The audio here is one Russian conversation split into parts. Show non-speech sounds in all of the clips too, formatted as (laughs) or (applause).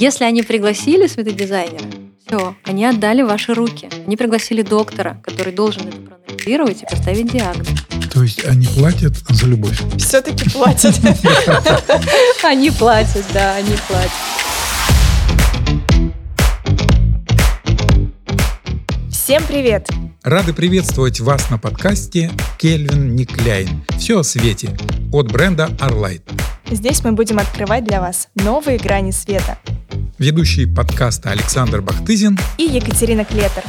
Если они пригласили светодизайнера, все, они отдали ваши руки. Они пригласили доктора, который должен это проанализировать и поставить диагноз. То есть они платят за любовь? Все-таки платят. (laughs) Они платят, да, они платят. Всем привет! Рады приветствовать вас на подкасте «Кельвин Никляйн». Все о свете от бренда Arlight. Здесь мы будем открывать для вас новые грани света. Ведущий подкаста Александр Бахтызин и Екатерина Клетер.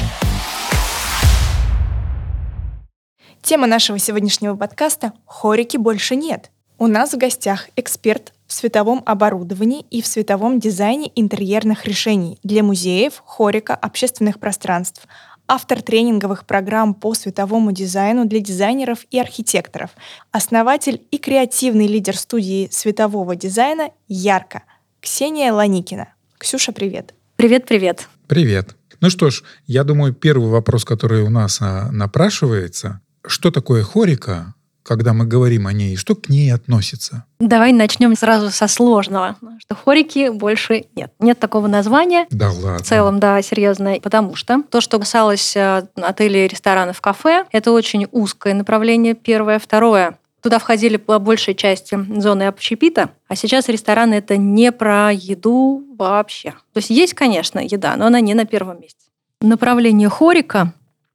Тема нашего сегодняшнего подкаста «Хорики больше нет». У нас в гостях эксперт в световом оборудовании и в световом дизайне интерьерных решений для музеев, хорика, общественных пространств – автор тренинговых программ по световому дизайну для дизайнеров и архитекторов, основатель и креативный лидер студии светового дизайна «Ярко» Ксения Ланикина. Ксюша, привет. Привет-привет. Привет. Ну что ж, я думаю, первый вопрос, который у нас а, напрашивается, что такое хорика, когда мы говорим о ней, что к ней относится? Давай начнем сразу со сложного, что хорики больше нет. Нет такого названия. Да ладно. В целом, да, серьезно. Потому что то, что касалось э, отелей, ресторанов, кафе, это очень узкое направление, первое. Второе, Туда входили по большей части зоны общепита, а сейчас рестораны это не про еду вообще. То есть есть, конечно, еда, но она не на первом месте. Направление хорика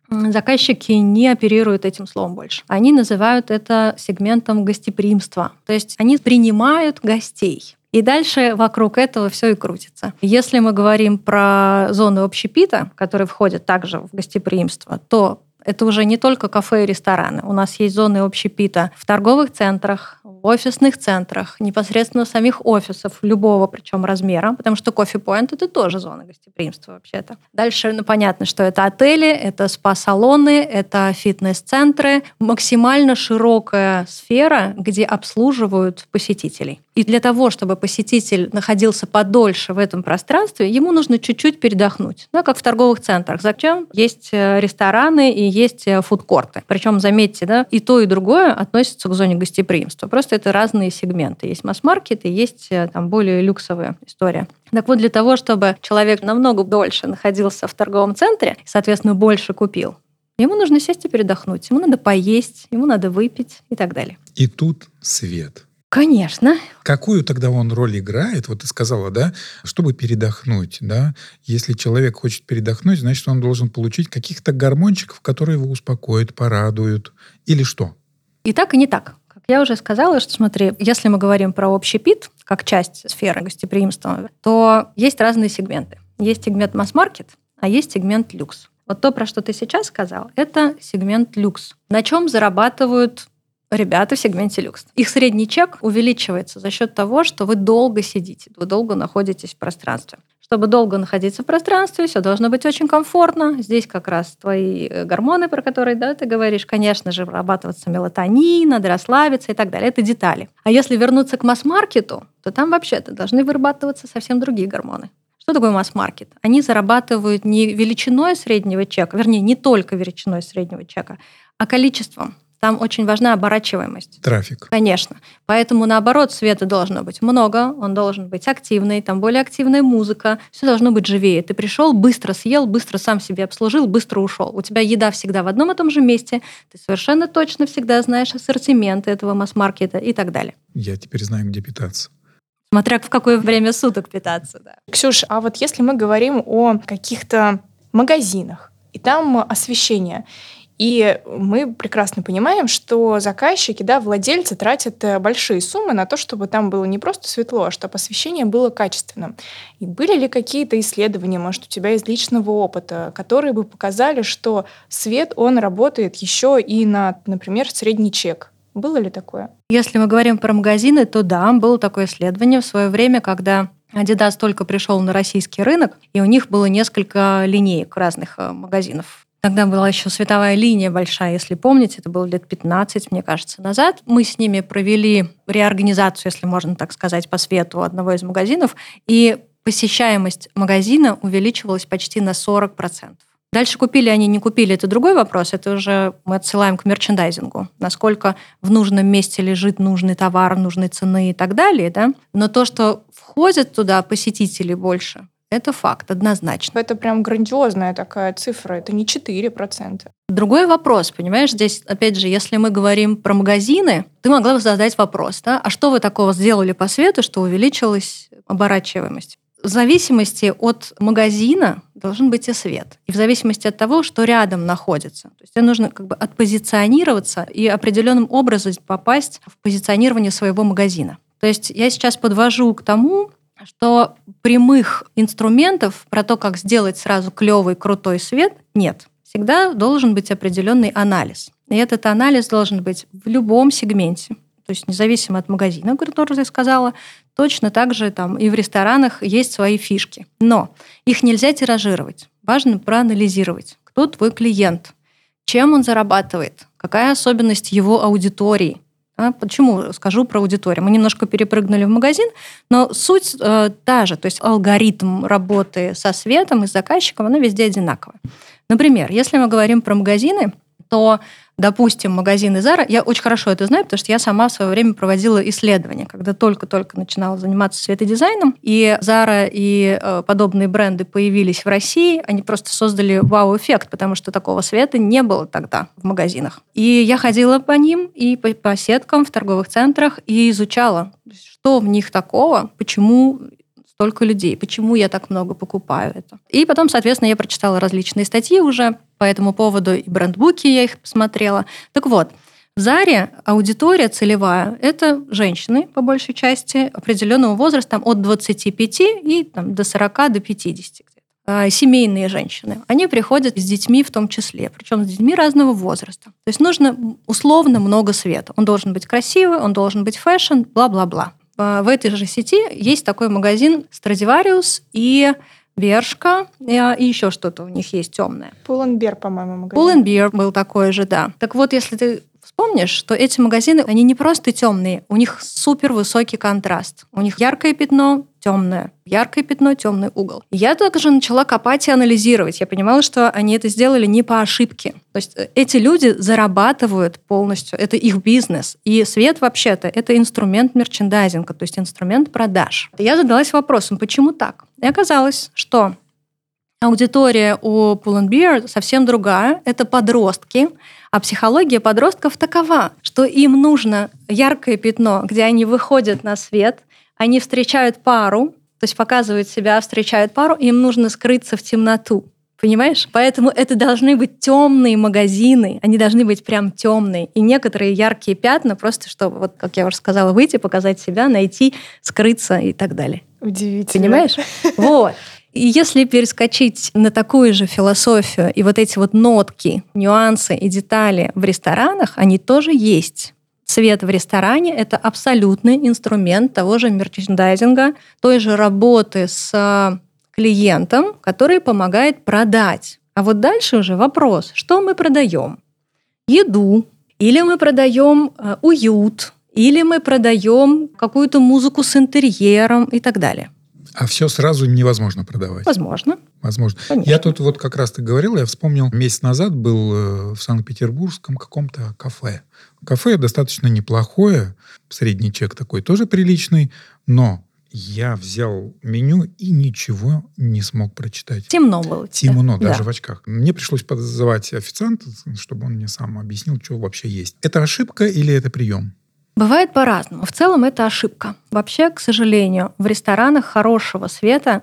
заказчики не оперируют этим словом больше. Они называют это сегментом гостеприимства. То есть они принимают гостей. И дальше вокруг этого все и крутится. Если мы говорим про зоны общепита, которые входят также в гостеприимство, то это уже не только кафе и рестораны. У нас есть зоны общепита в торговых центрах, в офисных центрах, непосредственно самих офисов любого причем размера, потому что кофе-поинт это тоже зона гостеприимства вообще-то. Дальше, ну, понятно, что это отели, это спа-салоны, это фитнес-центры, максимально широкая сфера, где обслуживают посетителей. И для того, чтобы посетитель находился подольше в этом пространстве, ему нужно чуть-чуть передохнуть. Да, как в торговых центрах. Зачем? Есть э, рестораны и есть э, фудкорты. Причем, заметьте, да, и то, и другое относится к зоне гостеприимства. Просто это разные сегменты. Есть масс-маркет и есть э, там более люксовая история. Так вот, для того, чтобы человек намного дольше находился в торговом центре, и, соответственно, больше купил, ему нужно сесть и передохнуть, ему надо поесть, ему надо выпить и так далее. И тут свет. Конечно. Какую тогда он роль играет? Вот ты сказала, да, чтобы передохнуть, да? Если человек хочет передохнуть, значит, он должен получить каких-то гормончиков, которые его успокоят, порадуют. Или что? И так, и не так. Как я уже сказала, что смотри, если мы говорим про общий пит, как часть сферы гостеприимства, то есть разные сегменты. Есть сегмент масс-маркет, а есть сегмент люкс. Вот то, про что ты сейчас сказал, это сегмент люкс. На чем зарабатывают ребята в сегменте люкс. Их средний чек увеличивается за счет того, что вы долго сидите, вы долго находитесь в пространстве. Чтобы долго находиться в пространстве, все должно быть очень комфортно. Здесь как раз твои э, гормоны, про которые да, ты говоришь, конечно же, вырабатываться мелатонин, надо расслабиться и так далее. Это детали. А если вернуться к масс-маркету, то там вообще-то должны вырабатываться совсем другие гормоны. Что такое масс-маркет? Они зарабатывают не величиной среднего чека, вернее, не только величиной среднего чека, а количеством. Там очень важна оборачиваемость. Трафик. Конечно. Поэтому, наоборот, света должно быть много, он должен быть активный, там более активная музыка, все должно быть живее. Ты пришел, быстро съел, быстро сам себе обслужил, быстро ушел. У тебя еда всегда в одном и том же месте, ты совершенно точно всегда знаешь ассортимент этого масс-маркета и так далее. Я теперь знаю, где питаться. Смотря в какое время суток питаться, да. Ксюш, а вот если мы говорим о каких-то магазинах, и там освещение, и мы прекрасно понимаем, что заказчики, да, владельцы тратят э, большие суммы на то, чтобы там было не просто светло, а чтобы освещение было качественным. И были ли какие-то исследования, может, у тебя из личного опыта, которые бы показали, что свет, он работает еще и на, например, средний чек? Было ли такое? Если мы говорим про магазины, то да, было такое исследование в свое время, когда Adidas только пришел на российский рынок, и у них было несколько линеек разных э, магазинов Тогда была еще световая линия большая, если помните, это было лет 15, мне кажется, назад. Мы с ними провели реорганизацию, если можно так сказать, по свету одного из магазинов, и посещаемость магазина увеличивалась почти на 40%. Дальше купили они, не купили, это другой вопрос. Это уже мы отсылаем к мерчендайзингу. Насколько в нужном месте лежит нужный товар, нужной цены и так далее. Да? Но то, что входит туда посетителей больше, это факт, однозначно. Это прям грандиозная такая цифра, это не 4%. Другой вопрос, понимаешь, здесь, опять же, если мы говорим про магазины, ты могла бы задать вопрос, да, а что вы такого сделали по свету, что увеличилась оборачиваемость? В зависимости от магазина должен быть и свет. И в зависимости от того, что рядом находится. То есть тебе нужно как бы отпозиционироваться и определенным образом попасть в позиционирование своего магазина. То есть я сейчас подвожу к тому, что прямых инструментов про то, как сделать сразу клевый, крутой свет, нет. Всегда должен быть определенный анализ. И этот анализ должен быть в любом сегменте. То есть независимо от магазина, который я сказала, точно так же там и в ресторанах есть свои фишки. Но их нельзя тиражировать. Важно проанализировать, кто твой клиент, чем он зарабатывает, какая особенность его аудитории, почему скажу про аудиторию? Мы немножко перепрыгнули в магазин, но суть э, та же, то есть алгоритм работы со светом и с заказчиком, она везде одинаковая. Например, если мы говорим про магазины, то допустим, магазины Zara, я очень хорошо это знаю, потому что я сама в свое время проводила исследования, когда только-только начинала заниматься светодизайном, и Zara и э, подобные бренды появились в России, они просто создали вау-эффект, потому что такого света не было тогда в магазинах. И я ходила по ним и по, по сеткам в торговых центрах и изучала, что в них такого, почему столько людей, почему я так много покупаю это. И потом, соответственно, я прочитала различные статьи уже по этому поводу, и брендбуки я их посмотрела. Так вот, в Заре аудитория целевая – это женщины, по большей части, определенного возраста, там, от 25 и там, до 40, до 50 а, семейные женщины, они приходят с детьми в том числе, причем с детьми разного возраста. То есть нужно условно много света. Он должен быть красивый, он должен быть fashion, бла-бла-бла. А, в этой же сети есть такой магазин Stradivarius и Бершка и еще что-то у них есть темное. Пулленбер, по-моему, магазин. Пулленбер был такой же, да. Так вот, если ты вспомнишь, что эти магазины, они не просто темные, у них супер высокий контраст. У них яркое пятно, темное, яркое пятно, темный угол. я также начала копать и анализировать. Я понимала, что они это сделали не по ошибке. То есть э, эти люди зарабатывают полностью, это их бизнес. И свет вообще-то это инструмент мерчендайзинга, то есть инструмент продаж. Я задалась вопросом, почему так? И оказалось, что аудитория у Pull&Bear совсем другая. Это подростки, а психология подростков такова, что им нужно яркое пятно, где они выходят на свет, они встречают пару, то есть показывают себя, встречают пару, им нужно скрыться в темноту. Понимаешь? Поэтому это должны быть темные магазины, они должны быть прям темные. И некоторые яркие пятна, просто чтобы, вот как я уже сказала, выйти, показать себя, найти, скрыться и так далее. Удивительно. Понимаешь? Вот. И если перескочить на такую же философию, и вот эти вот нотки, нюансы и детали в ресторанах, они тоже есть. Свет в ресторане – это абсолютный инструмент того же мерчендайзинга, той же работы с клиентом, который помогает продать. А вот дальше уже вопрос, что мы продаем? Еду, или мы продаем э, уют, или мы продаем какую-то музыку с интерьером и так далее. А все сразу невозможно продавать. Возможно. Возможно. Конечно. Я тут вот как раз ты говорил, я вспомнил, месяц назад был э, в Санкт-Петербургском каком-то кафе. Кафе достаточно неплохое, средний чек такой тоже приличный, но я взял меню и ничего не смог прочитать. Темно было. Темно, даже да. в очках. Мне пришлось позвать официанта, чтобы он мне сам объяснил, что вообще есть. Это ошибка или это прием? Бывает по-разному. В целом это ошибка. Вообще, к сожалению, в ресторанах хорошего света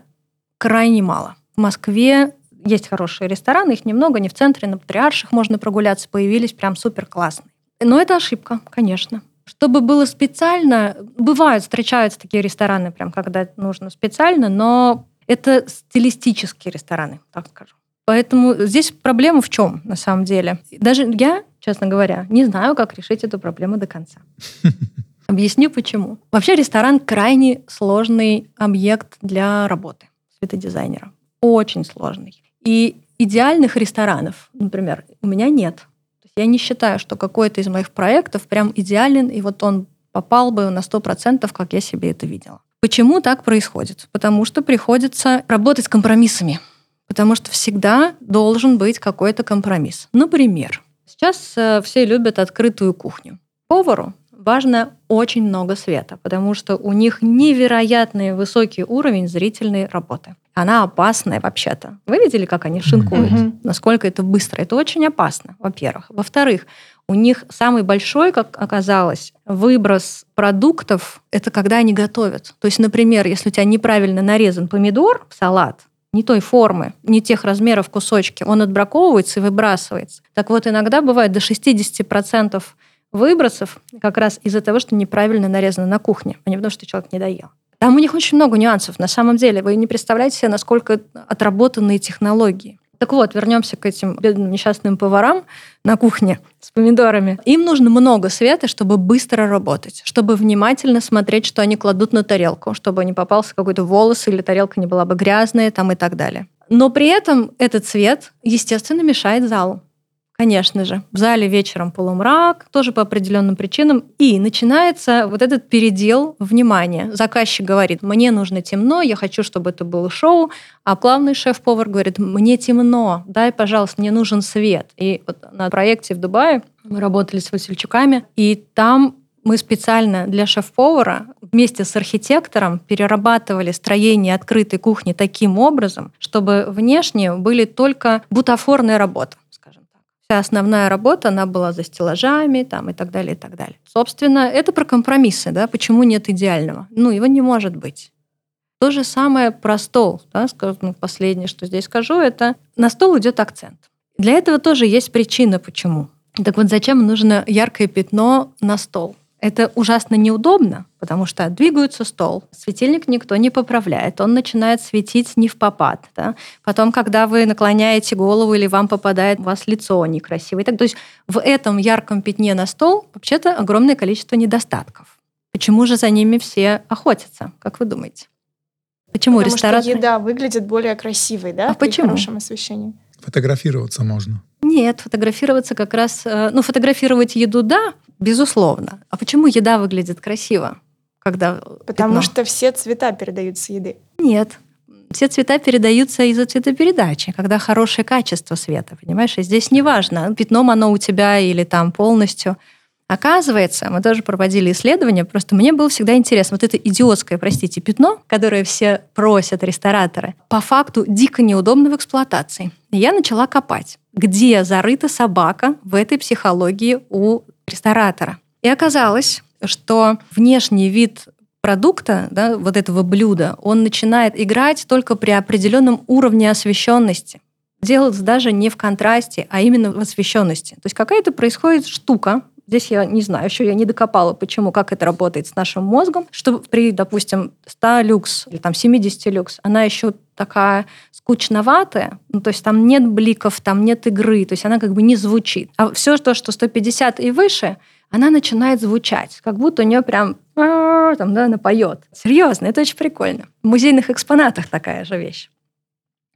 крайне мало. В Москве есть хорошие рестораны, их немного, не в центре, на Патриарших можно прогуляться, появились прям супер классные. Но это ошибка, конечно. Чтобы было специально, бывают, встречаются такие рестораны, прям когда нужно специально, но это стилистические рестораны, так скажем. Поэтому здесь проблема в чем, на самом деле? Даже я, честно говоря, не знаю, как решить эту проблему до конца. (laughs) Объясню почему. Вообще ресторан крайне сложный объект для работы светодизайнера. Очень сложный. И идеальных ресторанов, например, у меня нет. Я не считаю, что какой-то из моих проектов прям идеален, и вот он попал бы на 100%, как я себе это видела. Почему так происходит? Потому что приходится работать с компромиссами Потому что всегда должен быть какой-то компромисс. Например, сейчас э, все любят открытую кухню. Повару важно очень много света, потому что у них невероятный высокий уровень зрительной работы. Она опасная вообще-то. Вы видели, как они шинкуют? Mm-hmm. Насколько это быстро? Это очень опасно, во-первых. Во-вторых, у них самый большой, как оказалось, выброс продуктов – это когда они готовят. То есть, например, если у тебя неправильно нарезан помидор в салат, не той формы, не тех размеров кусочки, он отбраковывается и выбрасывается. Так вот, иногда бывает до 60% выбросов как раз из-за того, что неправильно нарезано на кухне, а не потому, что человек не доел. Там у них очень много нюансов. На самом деле, вы не представляете себе, насколько отработанные технологии. Так вот, вернемся к этим бедным несчастным поварам на кухне с помидорами. Им нужно много света, чтобы быстро работать, чтобы внимательно смотреть, что они кладут на тарелку, чтобы не попался какой-то волос или тарелка не была бы грязная там и так далее. Но при этом этот цвет, естественно, мешает залу. Конечно же, в зале вечером полумрак, тоже по определенным причинам. И начинается вот этот передел внимания. Заказчик говорит, мне нужно темно, я хочу, чтобы это было шоу. А главный шеф-повар говорит, мне темно, дай, пожалуйста, мне нужен свет. И вот на проекте в Дубае мы работали с Васильчуками, и там мы специально для шеф-повара вместе с архитектором перерабатывали строение открытой кухни таким образом, чтобы внешне были только бутафорные работы вся основная работа, она была за стеллажами там, и так далее, и так далее. Собственно, это про компромиссы, да, почему нет идеального. Ну, его не может быть. То же самое про стол. Да, скажу, ну, последнее, что здесь скажу, это на стол идет акцент. Для этого тоже есть причина, почему. Так вот, зачем нужно яркое пятно на стол? Это ужасно неудобно, потому что двигается стол, светильник никто не поправляет, он начинает светить не в попад. Да? Потом, когда вы наклоняете голову или вам попадает у вас лицо некрасивое. Так, то есть в этом ярком пятне на стол вообще-то огромное количество недостатков. Почему же за ними все охотятся, как вы думаете? Почему Потому рестораны... что еда выглядит более красивой, да, а при почему? хорошем освещении? Фотографироваться можно. Нет, фотографироваться как раз... Э, ну, фотографировать еду, да, Безусловно. А почему еда выглядит красиво? Когда Потому пятно? что все цвета передаются еды. Нет. Все цвета передаются из-за цветопередачи, когда хорошее качество света, понимаешь? И здесь не важно, пятном оно у тебя или там полностью. Оказывается, мы тоже проводили исследования, просто мне было всегда интересно, вот это идиотское, простите, пятно, которое все просят рестораторы, по факту дико неудобно в эксплуатации. Я начала копать, где зарыта собака в этой психологии у ресторатора. И оказалось, что внешний вид продукта, да, вот этого блюда, он начинает играть только при определенном уровне освещенности. Делается даже не в контрасте, а именно в освещенности. То есть какая-то происходит штука, Здесь я не знаю, еще я не докопала, почему, как это работает с нашим мозгом, что при, допустим, 100 люкс или там 70 люкс, она еще такая скучноватая, ну, то есть там нет бликов, там нет игры, то есть она как бы не звучит. А все то, что 150 и выше, она начинает звучать, как будто у нее прям там, да, она поет. Серьезно, это очень прикольно. В музейных экспонатах такая же вещь.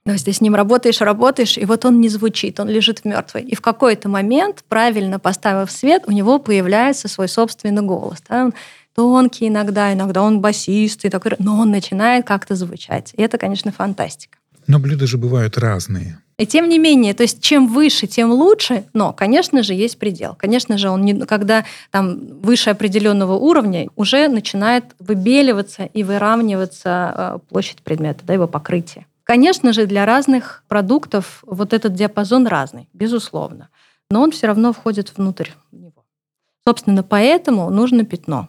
То есть ты с ним работаешь, работаешь, и вот он не звучит, он лежит в мертвой. И в какой-то момент, правильно поставив свет, у него появляется свой собственный голос. Да? Он тонкий иногда, иногда он басистый, такой, но он начинает как-то звучать. И это, конечно, фантастика. Но блюда же бывают разные. И тем не менее, то есть чем выше, тем лучше, но, конечно же, есть предел. Конечно же, он не, когда там выше определенного уровня уже начинает выбеливаться и выравниваться э, площадь предмета, да, его покрытие. Конечно же, для разных продуктов вот этот диапазон разный, безусловно. Но он все равно входит внутрь него. Собственно, поэтому нужно пятно.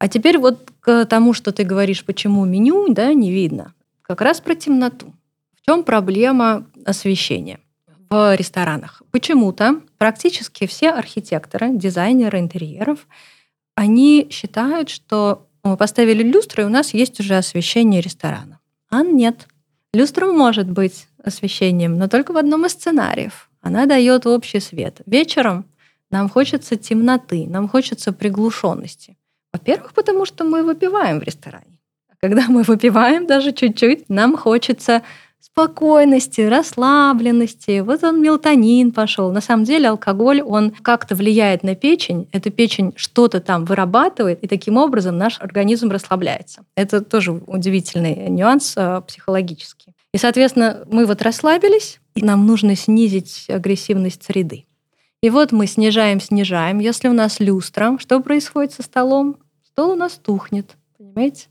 А теперь вот к тому, что ты говоришь, почему меню да, не видно. Как раз про темноту. В чем проблема освещения в ресторанах? Почему-то практически все архитекторы, дизайнеры интерьеров, они считают, что мы поставили люстру, и у нас есть уже освещение ресторана. А нет. Люстра может быть освещением, но только в одном из сценариев. Она дает общий свет. Вечером нам хочется темноты, нам хочется приглушенности. Во-первых, потому что мы выпиваем в ресторане. А когда мы выпиваем даже чуть-чуть, нам хочется спокойности, расслабленности. Вот он мелатонин пошел. На самом деле алкоголь, он как-то влияет на печень. Эта печень что-то там вырабатывает, и таким образом наш организм расслабляется. Это тоже удивительный нюанс э, психологический. И, соответственно, мы вот расслабились, и нам нужно снизить агрессивность среды. И вот мы снижаем, снижаем. Если у нас люстра, что происходит со столом? Стол у нас тухнет, понимаете?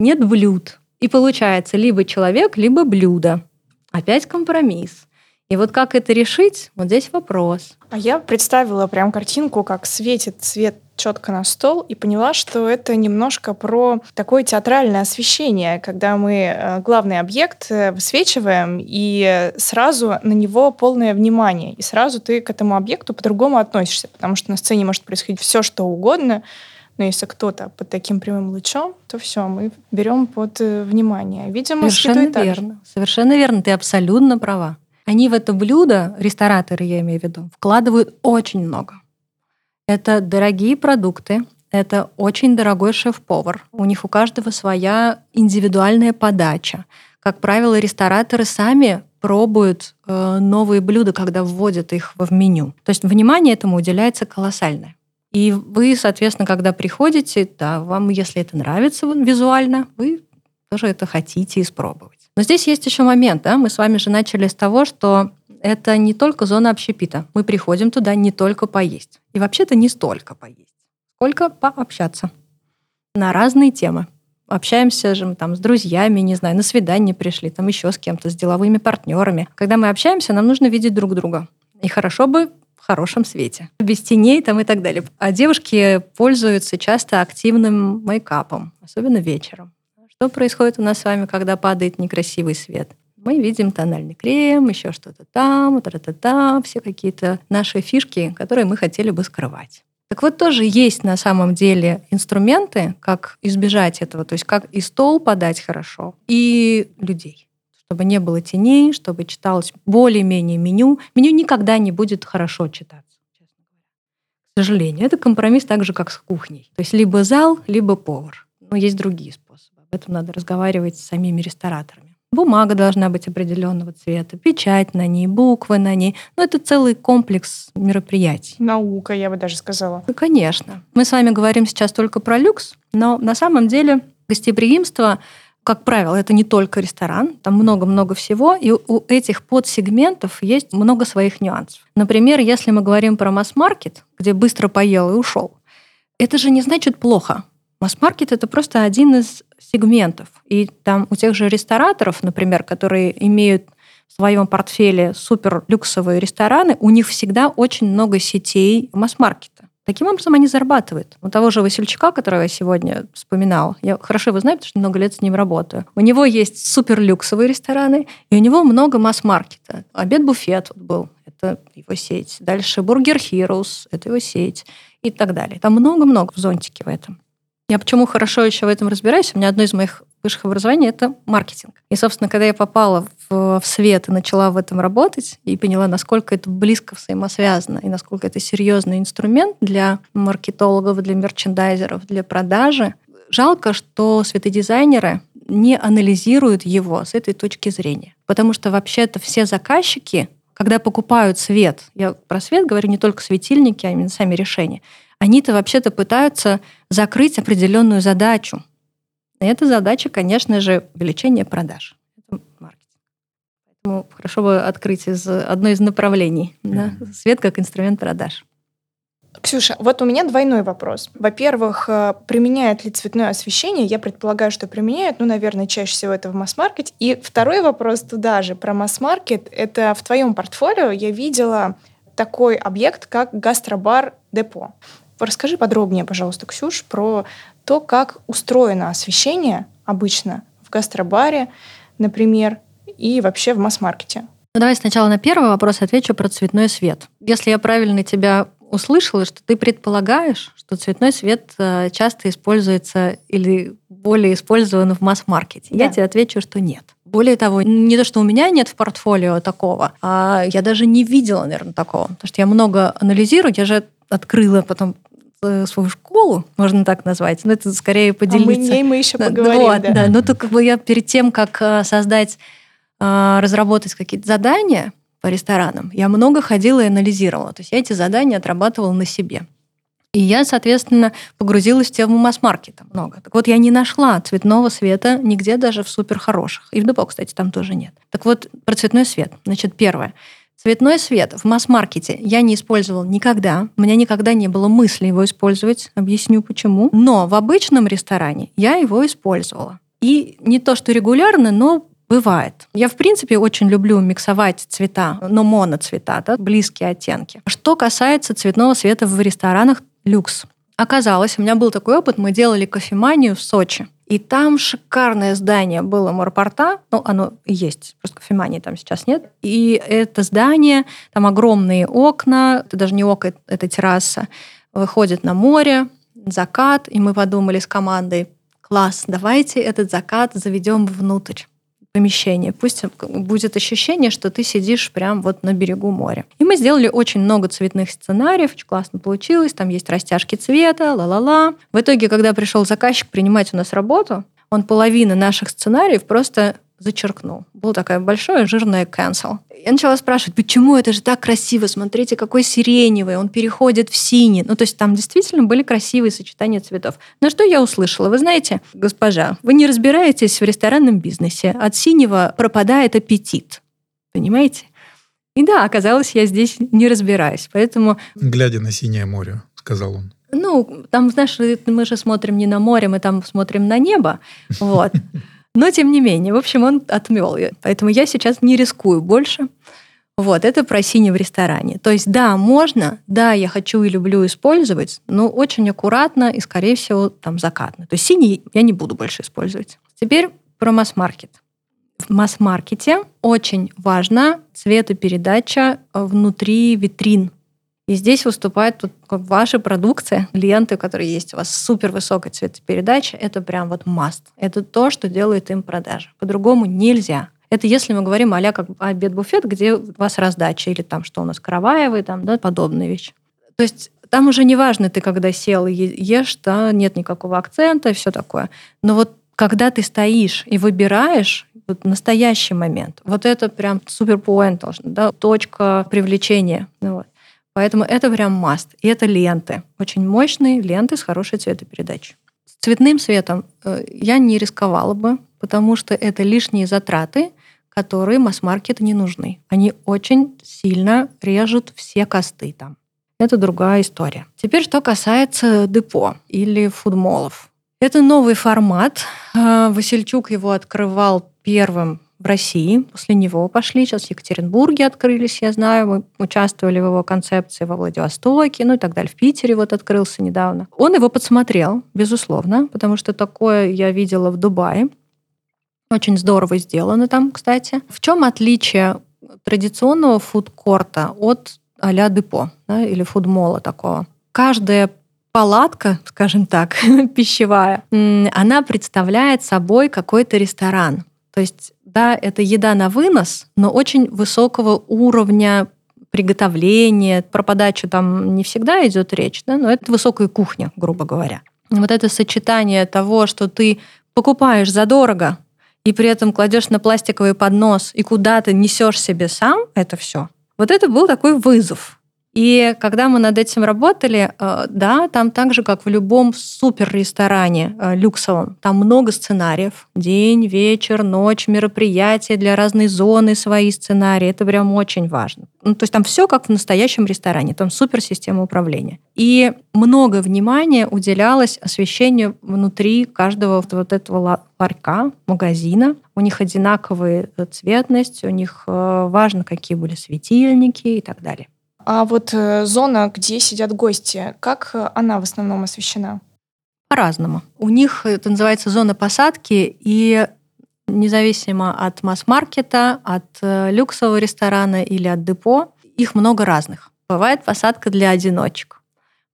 Нет блюд. И получается либо человек, либо блюдо. Опять компромисс. И вот как это решить, вот здесь вопрос. А я представила прям картинку, как светит свет четко на стол и поняла, что это немножко про такое театральное освещение, когда мы э, главный объект э, высвечиваем, и сразу на него полное внимание. И сразу ты к этому объекту по-другому относишься, потому что на сцене может происходить все, что угодно, но если кто-то под таким прямым лучом, то все, мы берем под э, внимание. Видимо, Совершенно верно. Совершенно верно. Ты абсолютно права. Они в это блюдо, рестораторы я имею в виду, вкладывают очень много. Это дорогие продукты, это очень дорогой шеф-повар. У них у каждого своя индивидуальная подача. Как правило, рестораторы сами пробуют э, новые блюда, когда вводят их в меню. То есть внимание этому уделяется колоссальное. И вы, соответственно, когда приходите, да, вам, если это нравится визуально, вы тоже это хотите испробовать. Но здесь есть еще момент, да, мы с вами же начали с того, что это не только зона общепита. Мы приходим туда не только поесть. И вообще-то не столько поесть, сколько пообщаться на разные темы. Общаемся же мы там с друзьями, не знаю, на свидание пришли, там еще с кем-то, с деловыми партнерами. Когда мы общаемся, нам нужно видеть друг друга. И хорошо бы в хорошем свете, без теней там и так далее. А девушки пользуются часто активным мейкапом, особенно вечером. Что происходит у нас с вами, когда падает некрасивый свет? Мы видим тональный крем, еще что-то там, та-та-та, все какие-то наши фишки, которые мы хотели бы скрывать. Так вот, тоже есть на самом деле инструменты, как избежать этого, то есть как и стол подать хорошо, и людей чтобы не было теней, чтобы читалось более-менее меню. Меню никогда не будет хорошо читаться. К сожалению, это компромисс так же, как с кухней. То есть либо зал, либо повар. Но есть другие способы. Об этом надо разговаривать с самими рестораторами. Бумага должна быть определенного цвета, печать на ней, буквы на ней. Ну, это целый комплекс мероприятий. Наука, я бы даже сказала. Ну, конечно. Мы с вами говорим сейчас только про люкс, но на самом деле гостеприимство как правило, это не только ресторан, там много-много всего, и у этих подсегментов есть много своих нюансов. Например, если мы говорим про масс-маркет, где быстро поел и ушел, это же не значит плохо. Масс-маркет – это просто один из сегментов. И там у тех же рестораторов, например, которые имеют в своем портфеле супер люксовые рестораны, у них всегда очень много сетей масс-маркета. Таким образом они зарабатывают. У того же Васильчака, которого я сегодня вспоминал, я хорошо его знаю, потому что много лет с ним работаю. У него есть супер люксовые рестораны, и у него много масс-маркета. Обед-буфет был, это его сеть. Дальше Бургер Heroes, это его сеть и так далее. Там много-много в зонтике в этом. Я почему хорошо еще в этом разбираюсь? У меня одно из моих высших образований – это маркетинг. И, собственно, когда я попала в, в свет и начала в этом работать, и поняла, насколько это близко взаимосвязано, и насколько это серьезный инструмент для маркетологов, для мерчендайзеров, для продажи, жалко, что светодизайнеры не анализируют его с этой точки зрения. Потому что вообще-то все заказчики, когда покупают свет, я про свет говорю не только светильники, а именно сами решения – они-то вообще-то пытаются закрыть определенную задачу. И эта задача, конечно же, увеличение продаж. Это маркетинг. Поэтому хорошо бы открыть из одно из направлений. Да? Свет как инструмент продаж. Ксюша, вот у меня двойной вопрос. Во-первых, э, применяет ли цветное освещение? Я предполагаю, что применяют, ну, наверное, чаще всего это в масс-маркете. И второй вопрос туда же, про масс-маркет. Это в твоем портфолио я видела такой объект, как гастробар депо. Расскажи подробнее, пожалуйста, Ксюш, про то, как устроено освещение обычно в гастробаре, например, и вообще в масс-маркете. Ну, давай сначала на первый вопрос отвечу про цветной свет. Если я правильно тебя услышала, что ты предполагаешь, что цветной свет э, часто используется или более использован в масс-маркете. Да. Я тебе отвечу, что нет. Более того, не то, что у меня нет в портфолио такого, а я даже не видела, наверное, такого. Потому что я много анализирую, я же открыла потом свою школу, можно так назвать, но это скорее поделиться. А мы ней мы еще поговорим. Вот, да. да. Но то как бы я перед тем, как э, создать, э, разработать какие-то задания по ресторанам, я много ходила и анализировала. То есть я эти задания отрабатывала на себе. И я, соответственно, погрузилась в тему масс-маркета много. Так вот, я не нашла цветного света нигде даже в супер хороших. И в Депо, кстати, там тоже нет. Так вот, про цветной свет. Значит, первое. Цветной свет в масс-маркете я не использовала никогда. У меня никогда не было мысли его использовать. Объясню почему. Но в обычном ресторане я его использовала. И не то, что регулярно, но Бывает. Я, в принципе, очень люблю миксовать цвета, но моноцвета, да, близкие оттенки. Что касается цветного света в ресторанах люкс. Оказалось, у меня был такой опыт, мы делали кофеманию в Сочи. И там шикарное здание было морпорта, ну, оно есть, просто кофемании там сейчас нет. И это здание, там огромные окна, это даже не окна, это терраса, выходит на море, закат, и мы подумали с командой, класс, давайте этот закат заведем внутрь помещение. Пусть будет ощущение, что ты сидишь прям вот на берегу моря. И мы сделали очень много цветных сценариев, очень классно получилось. Там есть растяжки цвета, ла-ла-ла. В итоге, когда пришел заказчик принимать у нас работу, он половину наших сценариев просто зачеркнул. Было такое большое жирное cancel. Я начала спрашивать, почему это же так красиво, смотрите, какой сиреневый, он переходит в синий. Ну, то есть там действительно были красивые сочетания цветов. На что я услышала? Вы знаете, госпожа, вы не разбираетесь в ресторанном бизнесе. От синего пропадает аппетит. Понимаете? И да, оказалось, я здесь не разбираюсь. Поэтому... Глядя на синее море, сказал он. Ну, там, знаешь, мы же смотрим не на море, мы там смотрим на небо. Вот. Но тем не менее, в общем, он отмел ее. Поэтому я сейчас не рискую больше. Вот, это про синий в ресторане. То есть, да, можно, да, я хочу и люблю использовать, но очень аккуратно и, скорее всего, там закатно. То есть синий я не буду больше использовать. Теперь про масс-маркет. В масс-маркете очень важна цветопередача внутри витрин и здесь выступает тут ваша продукция, ленты, которые есть у вас, супер высокая цветопередача, это прям вот must. Это то, что делает им продажи. По-другому нельзя. Это если мы говорим а как обед-буфет, где у вас раздача, или там что у нас, караваевый, там, да, подобные вещи. То есть там уже не важно, ты когда сел и ешь, да, нет никакого акцента и все такое. Но вот когда ты стоишь и выбираешь, вот настоящий момент, вот это прям супер поинт должен, да, точка привлечения. Ну, вот. Поэтому это прям маст. И это ленты. Очень мощные ленты с хорошей цветопередачей. С цветным светом э, я не рисковала бы, потому что это лишние затраты, которые масс-маркету не нужны. Они очень сильно режут все косты там. Это другая история. Теперь, что касается депо или фудмолов. Это новый формат. Э, Васильчук его открывал первым в России. После него пошли. Сейчас в Екатеринбурге открылись, я знаю. Мы участвовали в его концепции во Владивостоке, ну и так далее. В Питере вот открылся недавно. Он его подсмотрел, безусловно, потому что такое я видела в Дубае. Очень здорово сделано там, кстати. В чем отличие традиционного фудкорта от а-ля депо да, или фудмола такого? Каждая палатка, скажем так, (laughs) пищевая, она представляет собой какой-то ресторан. То есть да, это еда на вынос, но очень высокого уровня приготовления, про подачу там не всегда идет речь, да, но это высокая кухня, грубо говоря. Вот это сочетание того, что ты покупаешь задорого и при этом кладешь на пластиковый поднос и куда ты несешь себе сам это все, вот это был такой вызов. И когда мы над этим работали, э, да, там так же, как в любом супер-ресторане э, люксовом, там много сценариев. День, вечер, ночь, мероприятия для разной зоны, свои сценарии. Это прям очень важно. Ну, то есть там все как в настоящем ресторане, там супер-система управления. И много внимания уделялось освещению внутри каждого вот этого ларька, магазина. У них одинаковая цветность, у них э, важно, какие были светильники и так далее. А вот э, зона, где сидят гости, как э, она в основном освещена? По-разному. У них это называется зона посадки, и независимо от масс-маркета, от э, люксового ресторана или от депо, их много разных. Бывает посадка для одиночек,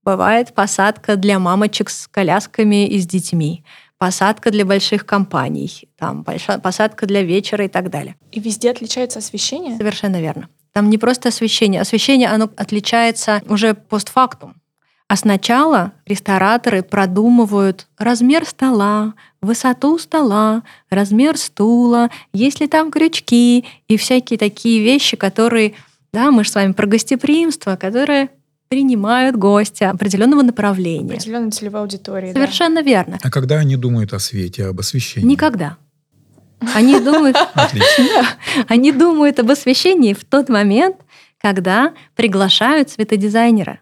бывает посадка для мамочек с колясками и с детьми, посадка для больших компаний, там, большая посадка для вечера и так далее. И везде отличается освещение? Совершенно верно. Там не просто освещение. Освещение, оно отличается уже постфактум. А сначала рестораторы продумывают размер стола, высоту стола, размер стула, есть ли там крючки и всякие такие вещи, которые, да, мы же с вами про гостеприимство, которые принимают гостя определенного направления. Определенная целевая аудитория. Совершенно да. верно. А когда они думают о свете, об освещении? Никогда. Они думают, (laughs) (laughs) они думают об освещении в тот момент, когда приглашают светодизайнера.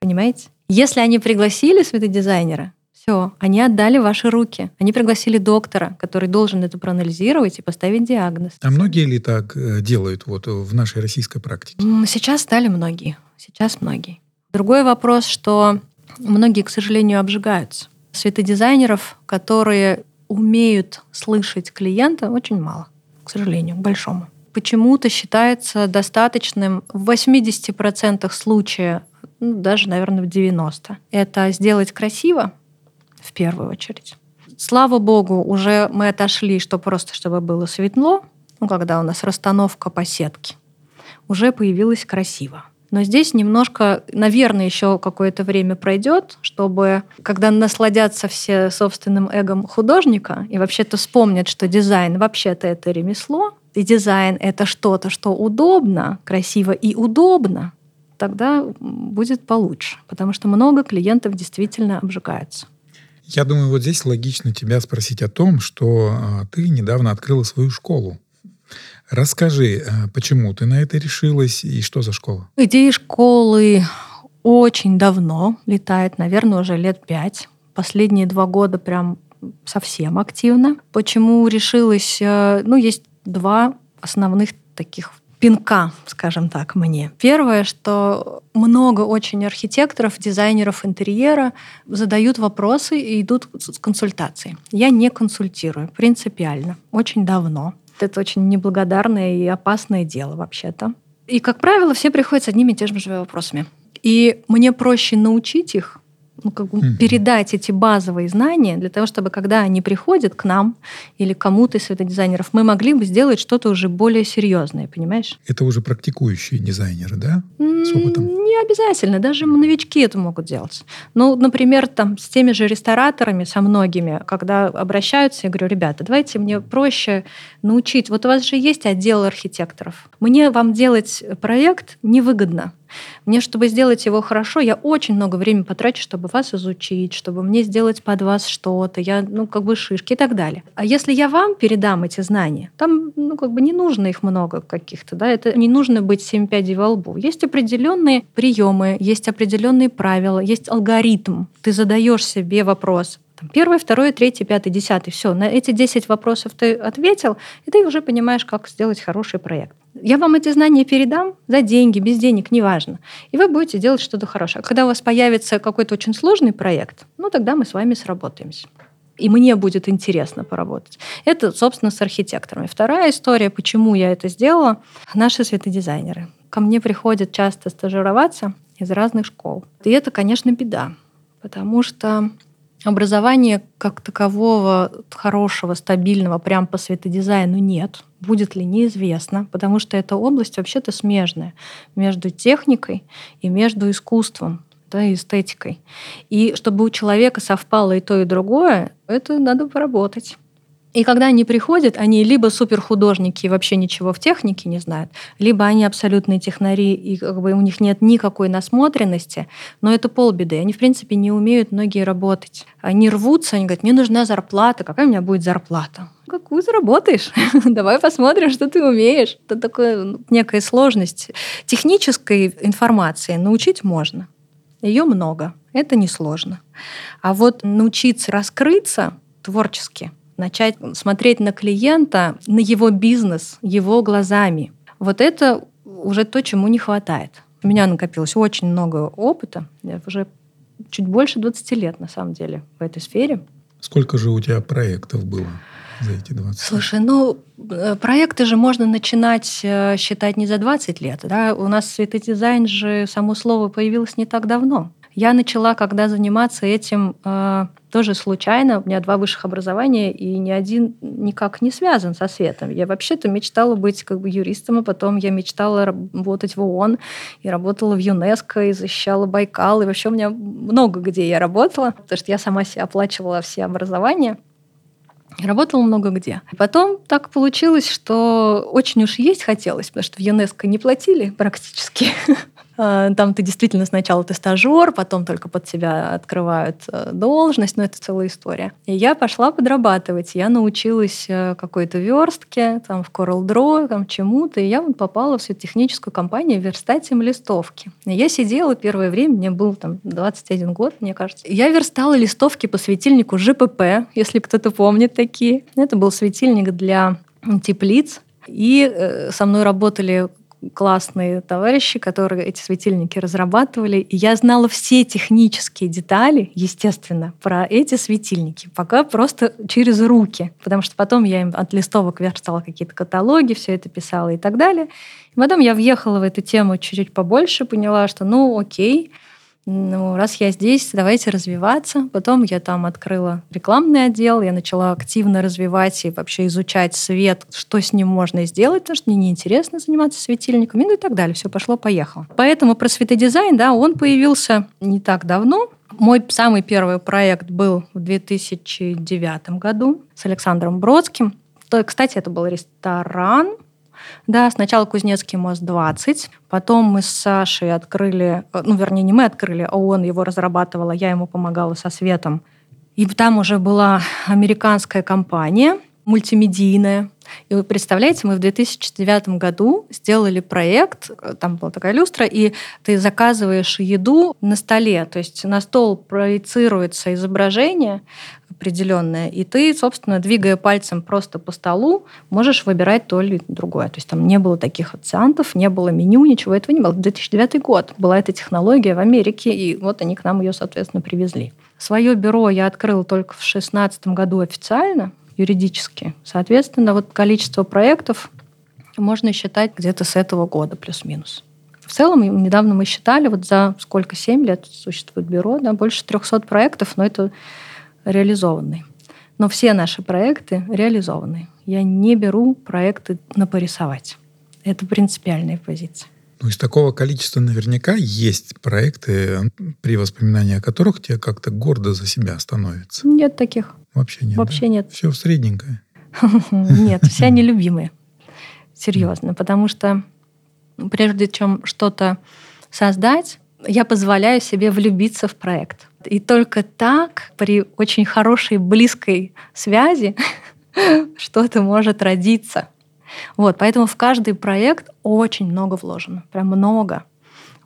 Понимаете? Если они пригласили светодизайнера, все, они отдали ваши руки. Они пригласили доктора, который должен это проанализировать и поставить диагноз. А многие ли так э, делают вот в нашей российской практике? Сейчас стали многие. Сейчас многие. Другой вопрос, что многие, к сожалению, обжигаются. Светодизайнеров, которые умеют слышать клиента, очень мало, к сожалению, к большому. Почему-то считается достаточным в 80% случаев, ну, даже, наверное, в 90%. Это сделать красиво, в первую очередь. Слава богу, уже мы отошли, что просто чтобы было светло, ну, когда у нас расстановка по сетке, уже появилось красиво. Но здесь немножко, наверное, еще какое-то время пройдет, чтобы, когда насладятся все собственным эгом художника и вообще-то вспомнят, что дизайн вообще-то это ремесло, и дизайн это что-то, что удобно, красиво и удобно, тогда будет получше, потому что много клиентов действительно обжигаются. Я думаю, вот здесь логично тебя спросить о том, что а, ты недавно открыла свою школу. Расскажи, а, почему ты на это решилась и что за школа? Идея школы очень давно летает, наверное, уже лет пять. Последние два года прям совсем активно. Почему решилась? Э, ну, есть два основных таких пинка, скажем так, мне. Первое, что много очень архитекторов, дизайнеров интерьера задают вопросы и идут с консультацией. Я не консультирую принципиально, очень давно. Это очень неблагодарное и опасное дело вообще-то. И, как правило, все приходят с одними и теми же вопросами. И мне проще научить их, ну, как бы mm-hmm. передать эти базовые знания для того, чтобы когда они приходят к нам или кому-то из светодизайнеров, мы могли бы сделать что-то уже более серьезное, понимаешь? Это уже практикующие дизайнеры, да? С опытом? Не обязательно, даже новички это могут делать. Ну, например, там с теми же рестораторами, со многими, когда обращаются, я говорю, ребята, давайте мне проще научить. Вот у вас же есть отдел архитекторов. Мне вам делать проект невыгодно. Мне, чтобы сделать его хорошо, я очень много времени потрачу, чтобы вас изучить, чтобы мне сделать под вас что-то, я, ну, как бы шишки и так далее. А если я вам передам эти знания, там, ну, как бы не нужно их много каких-то, да, это не нужно быть семь пядей во лбу. Есть определенные приемы, есть определенные правила, есть алгоритм. Ты задаешь себе вопрос, там, первый, второй, третий, пятый, десятый. Все, на эти 10 вопросов ты ответил, и ты уже понимаешь, как сделать хороший проект. Я вам эти знания передам за деньги, без денег, неважно. И вы будете делать что-то хорошее. Когда у вас появится какой-то очень сложный проект, ну тогда мы с вами сработаемся. И мне будет интересно поработать. Это, собственно, с архитекторами. Вторая история, почему я это сделала, наши светодизайнеры. Ко мне приходят часто стажироваться из разных школ. И это, конечно, беда, потому что Образования как такового хорошего, стабильного, прям по светодизайну нет. Будет ли, неизвестно, потому что эта область вообще-то смежная между техникой и между искусством да, и эстетикой. И чтобы у человека совпало и то, и другое, это надо поработать. И когда они приходят, они либо суперхудожники и вообще ничего в технике не знают, либо они абсолютные технари, и как бы у них нет никакой насмотренности, но это полбеды. Они, в принципе, не умеют многие работать. Они рвутся, они говорят, мне нужна зарплата. Какая у меня будет зарплата? Какую заработаешь? (laughs) Давай посмотрим, что ты умеешь. Это такая ну, некая сложность. Технической информации научить можно. Ее много. Это несложно. А вот научиться раскрыться творчески – начать смотреть на клиента, на его бизнес, его глазами. Вот это уже то, чему не хватает. У меня накопилось очень много опыта. Я уже чуть больше 20 лет, на самом деле, в этой сфере. Сколько же у тебя проектов было? за эти 20 Слушай, ну, э, проекты же можно начинать э, считать не за 20 лет. Да? У нас светодизайн же, само слово, появилось не так давно. Я начала, когда заниматься этим э, тоже случайно. У меня два высших образования, и ни один никак не связан со светом. Я вообще-то мечтала быть как бы юристом, а потом я мечтала работать в ООН, и работала в ЮНЕСКО, и защищала Байкал, и вообще у меня много где я работала, потому что я сама себе оплачивала все образования. Работала много где. Потом так получилось, что очень уж есть хотелось, потому что в ЮНЕСКО не платили практически. (laughs) Э, там ты действительно сначала ты стажер, потом только под себя открывают э, должность, но это целая история. И я пошла подрабатывать. Я научилась э, какой-то верстке, там в CorelDRAW, там чему-то, и я вот попала в светотехническую компанию верстателем листовки. И я сидела первое время, мне был там 21 год, мне кажется. Я верстала листовки по светильнику ЖПП, если кто-то помнит такие. Это был светильник для теплиц, и со мной работали классные товарищи, которые эти светильники разрабатывали. И я знала все технические детали, естественно, про эти светильники, пока просто через руки. Потому что потом я им от листовок верстала какие-то каталоги, все это писала и так далее. И потом я въехала в эту тему чуть-чуть побольше, поняла, что ну окей, ну, раз я здесь, давайте развиваться. Потом я там открыла рекламный отдел, я начала активно развивать и вообще изучать свет, что с ним можно сделать, потому что мне неинтересно заниматься светильниками, ну и так далее. Все пошло-поехало. Поэтому про светодизайн, да, он появился не так давно. Мой самый первый проект был в 2009 году с Александром Бродским. То, кстати, это был ресторан, да, сначала Кузнецкий мост 20, потом мы с Сашей открыли, э, ну, вернее, не мы открыли, а он его разрабатывал, я ему помогала со светом. И там уже была американская компания, мультимедийная. И вы представляете, мы в 2009 году сделали проект, э, там была такая люстра, и ты заказываешь еду на столе, то есть на стол проецируется изображение, определенное, и ты, собственно, двигая пальцем просто по столу, можешь выбирать то или другое. То есть там не было таких оциантов, не было меню, ничего этого не было. 2009 год была эта технология в Америке, и вот они к нам ее, соответственно, привезли. Свое бюро я открыла только в 2016 году официально, юридически. Соответственно, вот количество проектов можно считать где-то с этого года плюс-минус. В целом, недавно мы считали, вот за сколько, 7 лет существует бюро, да, больше 300 проектов, но это реализованы. Но все наши проекты реализованы. Я не беру проекты на порисовать. Это принципиальная позиция. Ну, из такого количества наверняка есть проекты, при воспоминании о которых тебе как-то гордо за себя становится. Нет таких. Вообще нет. Вообще да? нет. (laughs) (laughs) Все средненькое. Нет, все они любимые. Серьезно. Потому что прежде чем что-то создать, я позволяю себе влюбиться в проект. И только так, при очень хорошей, близкой связи, (laughs) что-то может родиться. Вот, поэтому в каждый проект очень много вложено, прям много.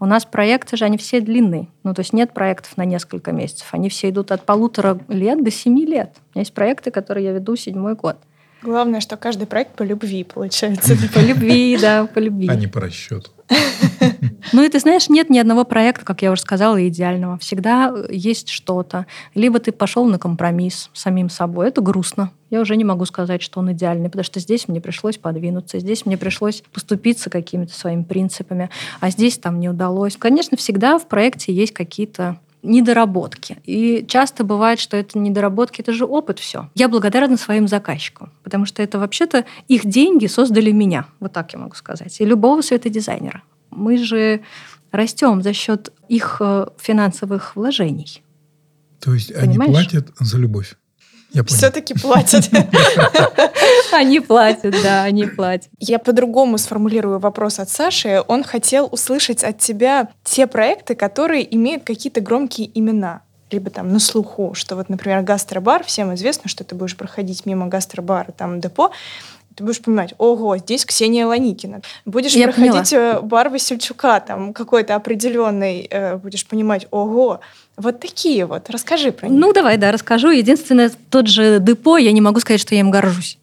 У нас проекты же, они все длинные. Ну, то есть нет проектов на несколько месяцев. Они все идут от полутора лет до семи лет. У меня есть проекты, которые я веду седьмой год. Главное, что каждый проект по любви получается. По любви, да, по любви. А не по расчету. Ну и ты знаешь, нет ни одного проекта, как я уже сказала, идеального. Всегда есть что-то. Либо ты пошел на компромисс с самим собой. Это грустно. Я уже не могу сказать, что он идеальный, потому что здесь мне пришлось подвинуться, здесь мне пришлось поступиться какими-то своими принципами, а здесь там не удалось. Конечно, всегда в проекте есть какие-то недоработки. И часто бывает, что это недоработки, это же опыт все. Я благодарна своим заказчикам, потому что это вообще-то их деньги создали меня. Вот так я могу сказать. И любого светодизайнера. Мы же растем за счет их э, финансовых вложений. То есть Понимаешь? они платят за любовь? Все-таки платят. (laughs) Они платят, да, они платят. Я по-другому сформулирую вопрос от Саши. Он хотел услышать от тебя те проекты, которые имеют какие-то громкие имена либо там на слуху, что вот, например, гастробар, всем известно, что ты будешь проходить мимо гастробара, там депо, ты будешь понимать, ого, здесь Ксения Ланикина. Будешь Я проходить поняла. Э, бар Васильчука, там какой-то определенный, э, будешь понимать, ого, вот такие вот. Расскажи про них. Ну, давай, да, расскажу. Единственное, тот же депо, я не могу сказать, что я им горжусь.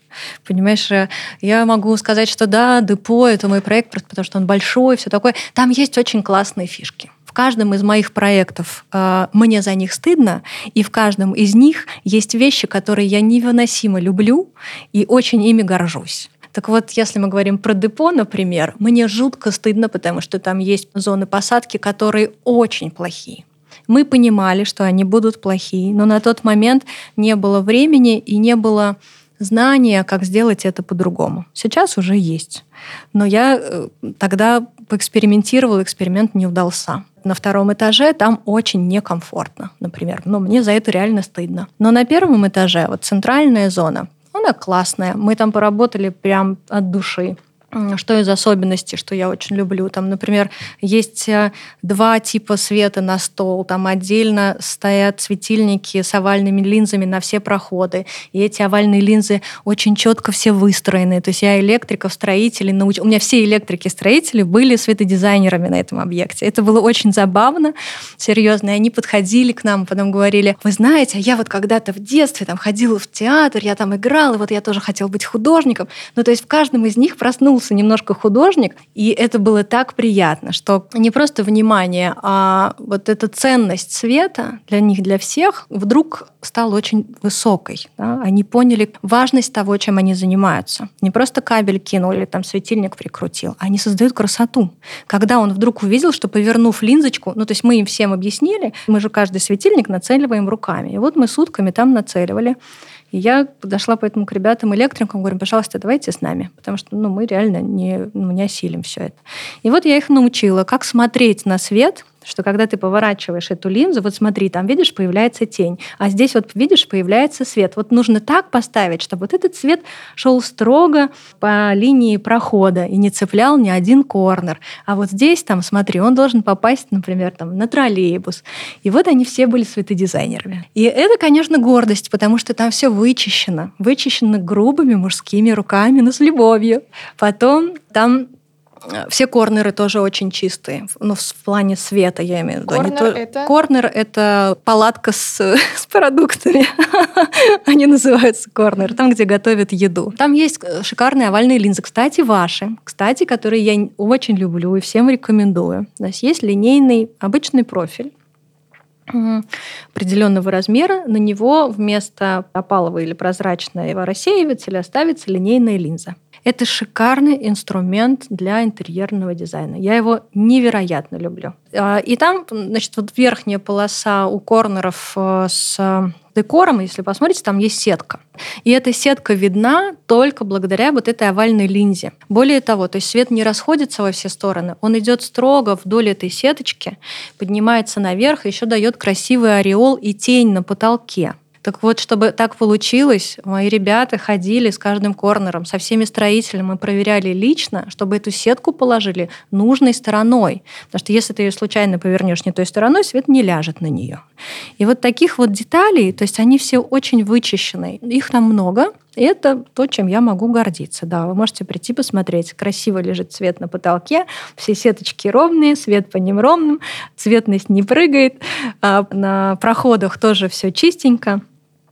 Понимаешь, э, я могу сказать, что да, депо — это мой проект, просто потому что он большой, все такое. Там есть очень классные фишки каждом из моих проектов э, мне за них стыдно, и в каждом из них есть вещи, которые я невыносимо люблю и очень ими горжусь. Так вот, если мы говорим про депо, например, мне жутко стыдно, потому что там есть зоны посадки, которые очень плохие. Мы понимали, что они будут плохие, но на тот момент не было времени и не было знания, как сделать это по-другому. Сейчас уже есть. Но я э, тогда поэкспериментировала, эксперимент не удался. На втором этаже там очень некомфортно, например. Но мне за это реально стыдно. Но на первом этаже, вот центральная зона, она классная. Мы там поработали прям от души. Что из особенностей, что я очень люблю. Там, например, есть э, два типа света на стол. Там отдельно стоят светильники с овальными линзами на все проходы. И эти овальные линзы очень четко все выстроены. То есть я электриков, строителей науч... У меня все электрики-строители были светодизайнерами на этом объекте. Это было очень забавно, серьезно. И они подходили к нам, потом говорили, вы знаете, я вот когда-то в детстве там ходила в театр, я там играла, вот я тоже хотела быть художником. Ну, то есть в каждом из них проснулся проснулся немножко художник, и это было так приятно, что не просто внимание, а вот эта ценность света для них, для всех, вдруг стала очень высокой. Да? Они поняли важность того, чем они занимаются. Не просто кабель кинул или там светильник прикрутил, они создают красоту. Когда он вдруг увидел, что повернув линзочку, ну то есть мы им всем объяснили, мы же каждый светильник нацеливаем руками. И вот мы сутками там нацеливали. И я подошла поэтому к ребятам электрикам, говорю, пожалуйста, давайте с нами, потому что ну, мы реально не, ну, не осилим все это. И вот я их научила, как смотреть на свет, что когда ты поворачиваешь эту линзу, вот смотри, там, видишь, появляется тень, а здесь вот, видишь, появляется свет. Вот нужно так поставить, чтобы вот этот свет шел строго по линии прохода и не цеплял ни один корнер. А вот здесь, там, смотри, он должен попасть, например, там, на троллейбус. И вот они все были светодизайнерами. И это, конечно, гордость, потому что там все вычищено. Вычищено грубыми мужскими руками, но с любовью. Потом там все корнеры тоже очень чистые. Ну, в плане света, я имею в виду. Корнер, то... это... корнер это палатка с, (laughs) с продуктами. (laughs) Они называются корнер, там, где готовят еду. Там есть э, шикарные овальные линзы. Кстати, ваши. Кстати, которые я очень люблю и всем рекомендую. То есть есть линейный обычный профиль определенного размера, на него вместо опалового или прозрачного рассеивателя ставится линейная линза. Это шикарный инструмент для интерьерного дизайна. Я его невероятно люблю. А, и там, значит, вот верхняя полоса у корнеров э, с декором, если посмотрите, там есть сетка. И эта сетка видна только благодаря вот этой овальной линзе. Более того, то есть свет не расходится во все стороны, он идет строго вдоль этой сеточки, поднимается наверх, еще дает красивый ореол и тень на потолке. Так вот, чтобы так получилось, мои ребята ходили с каждым корнером, со всеми строителями, мы проверяли лично, чтобы эту сетку положили нужной стороной. Потому что если ты ее случайно повернешь не той стороной, свет не ляжет на нее. И вот таких вот деталей, то есть они все очень вычищены. Их там много, и это то, чем я могу гордиться. Да, вы можете прийти посмотреть. Красиво лежит цвет на потолке, все сеточки ровные, свет по ним ровным, цветность не прыгает. А на проходах тоже все чистенько.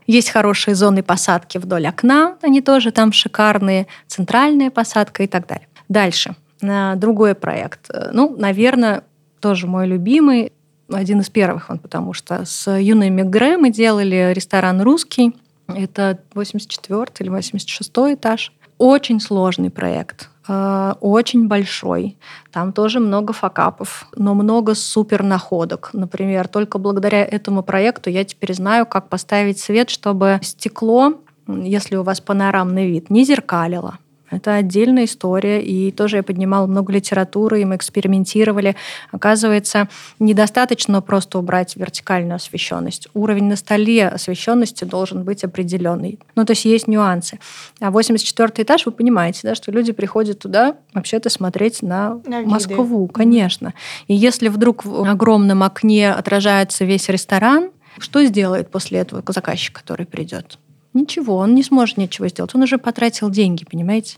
Есть хорошие зоны посадки вдоль окна, они тоже там шикарные, центральная посадка и так далее. Дальше. Другой проект. Ну, наверное, тоже мой любимый, один из первых, он, потому что с Юной Мегре мы делали ресторан «Русский». Это 84 или 86 этаж. Очень сложный проект. Э, очень большой. Там тоже много факапов, но много супер находок. Например, только благодаря этому проекту я теперь знаю, как поставить свет, чтобы стекло, если у вас панорамный вид, не зеркалило. Это отдельная история, и тоже я поднимала много литературы, и мы экспериментировали. Оказывается, недостаточно просто убрать вертикальную освещенность. Уровень на столе освещенности должен быть определенный. Ну, то есть есть нюансы. А 84 этаж, вы понимаете, да, что люди приходят туда вообще-то смотреть на, на Москву, конечно. И если вдруг в огромном окне отражается весь ресторан, что сделает после этого заказчик, который придет? Ничего, он не сможет ничего сделать. Он уже потратил деньги, понимаете?